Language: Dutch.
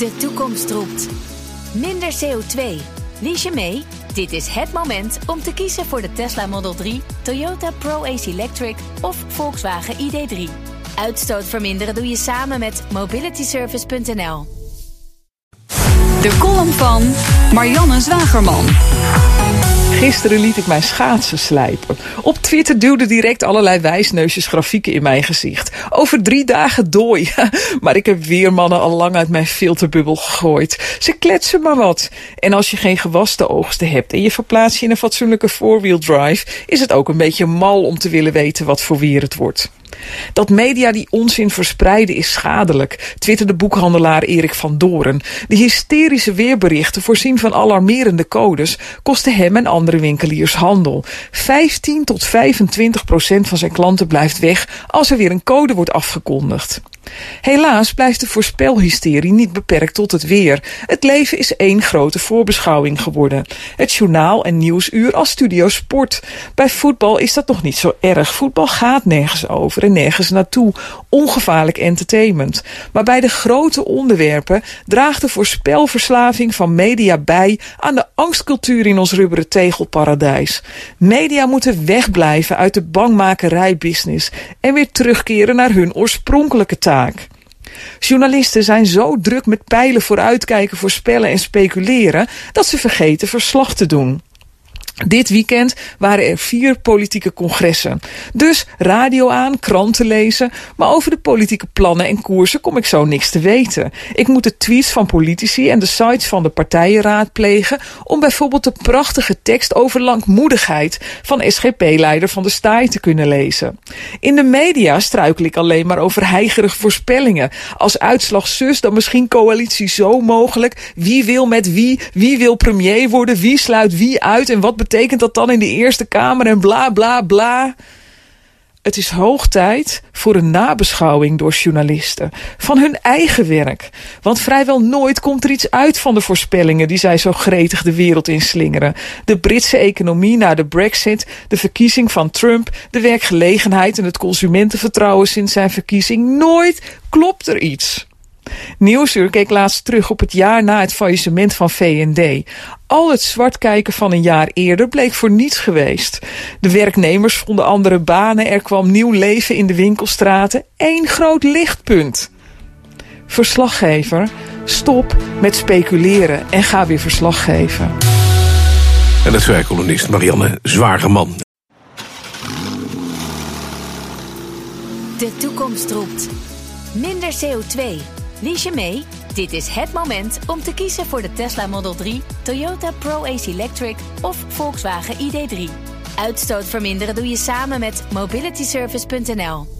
De toekomst roept. Minder CO2. Lies je mee? Dit is het moment om te kiezen voor de Tesla Model 3, Toyota Pro-Ace Electric of Volkswagen ID3. Uitstoot verminderen doe je samen met mobilityservice.nl. De column van Marianne Zwagerman. Gisteren liet ik mijn schaatsen slijpen. Op Twitter duwden direct allerlei wijsneusjes grafieken in mijn gezicht. Over drie dagen dooi. Maar ik heb weer mannen al lang uit mijn filterbubbel gegooid. Ze kletsen maar wat. En als je geen gewaste oogsten hebt en je verplaatst je in een fatsoenlijke four-wheel drive... is het ook een beetje mal om te willen weten wat voor weer het wordt. Dat media die onzin verspreiden is schadelijk, twitterde boekhandelaar Erik van Doren. De hysterische weerberichten, voorzien van alarmerende codes, kosten hem en andere winkeliers handel. 15 tot 25 procent van zijn klanten blijft weg als er weer een code wordt afgekondigd. Helaas blijft de voorspelhysterie niet beperkt tot het weer. Het leven is één grote voorbeschouwing geworden. Het journaal en nieuwsuur als studio sport. Bij voetbal is dat nog niet zo erg. Voetbal gaat nergens over en nergens naartoe. Ongevaarlijk entertainment. Maar bij de grote onderwerpen draagt de voorspelverslaving van media bij aan de angstcultuur in ons rubberen tegelparadijs. Media moeten wegblijven uit de bangmakerijbusiness en weer terugkeren naar hun oorspronkelijke Journalisten zijn zo druk met pijlen vooruitkijken, voorspellen en speculeren dat ze vergeten verslag te doen. Dit weekend waren er vier politieke congressen. Dus radio aan, kranten lezen, maar over de politieke plannen en koersen kom ik zo niks te weten. Ik moet de tweets van politici en de sites van de partijen raadplegen om bijvoorbeeld de prachtige tekst over langmoedigheid van SGP-leider Van de Staaij te kunnen lezen. In de media struikel ik alleen maar over heigerige voorspellingen. Als uitslag zus, dan misschien coalitie zo mogelijk. Wie wil met wie? Wie wil premier worden? Wie sluit wie uit? En wat betekent dat dan in de Eerste Kamer en bla bla bla. Het is hoog tijd voor een nabeschouwing door journalisten van hun eigen werk. Want vrijwel nooit komt er iets uit van de voorspellingen die zij zo gretig de wereld inslingeren. De Britse economie na de brexit, de verkiezing van Trump, de werkgelegenheid en het consumentenvertrouwen sinds zijn verkiezing. Nooit klopt er iets. Nieuwsuur keek laatst terug op het jaar na het faillissement van V&D. Al het zwart kijken van een jaar eerder bleek voor niets geweest. De werknemers vonden andere banen, er kwam nieuw leven in de winkelstraten. Eén groot lichtpunt. Verslaggever, stop met speculeren en ga weer verslag geven. En dat is columnist Marianne Zwageman. De toekomst roept. Minder CO2. Lies je mee? Dit is het moment om te kiezen voor de Tesla Model 3, Toyota Pro-Ace Electric of Volkswagen ID3. Uitstoot verminderen doe je samen met mobilityservice.nl.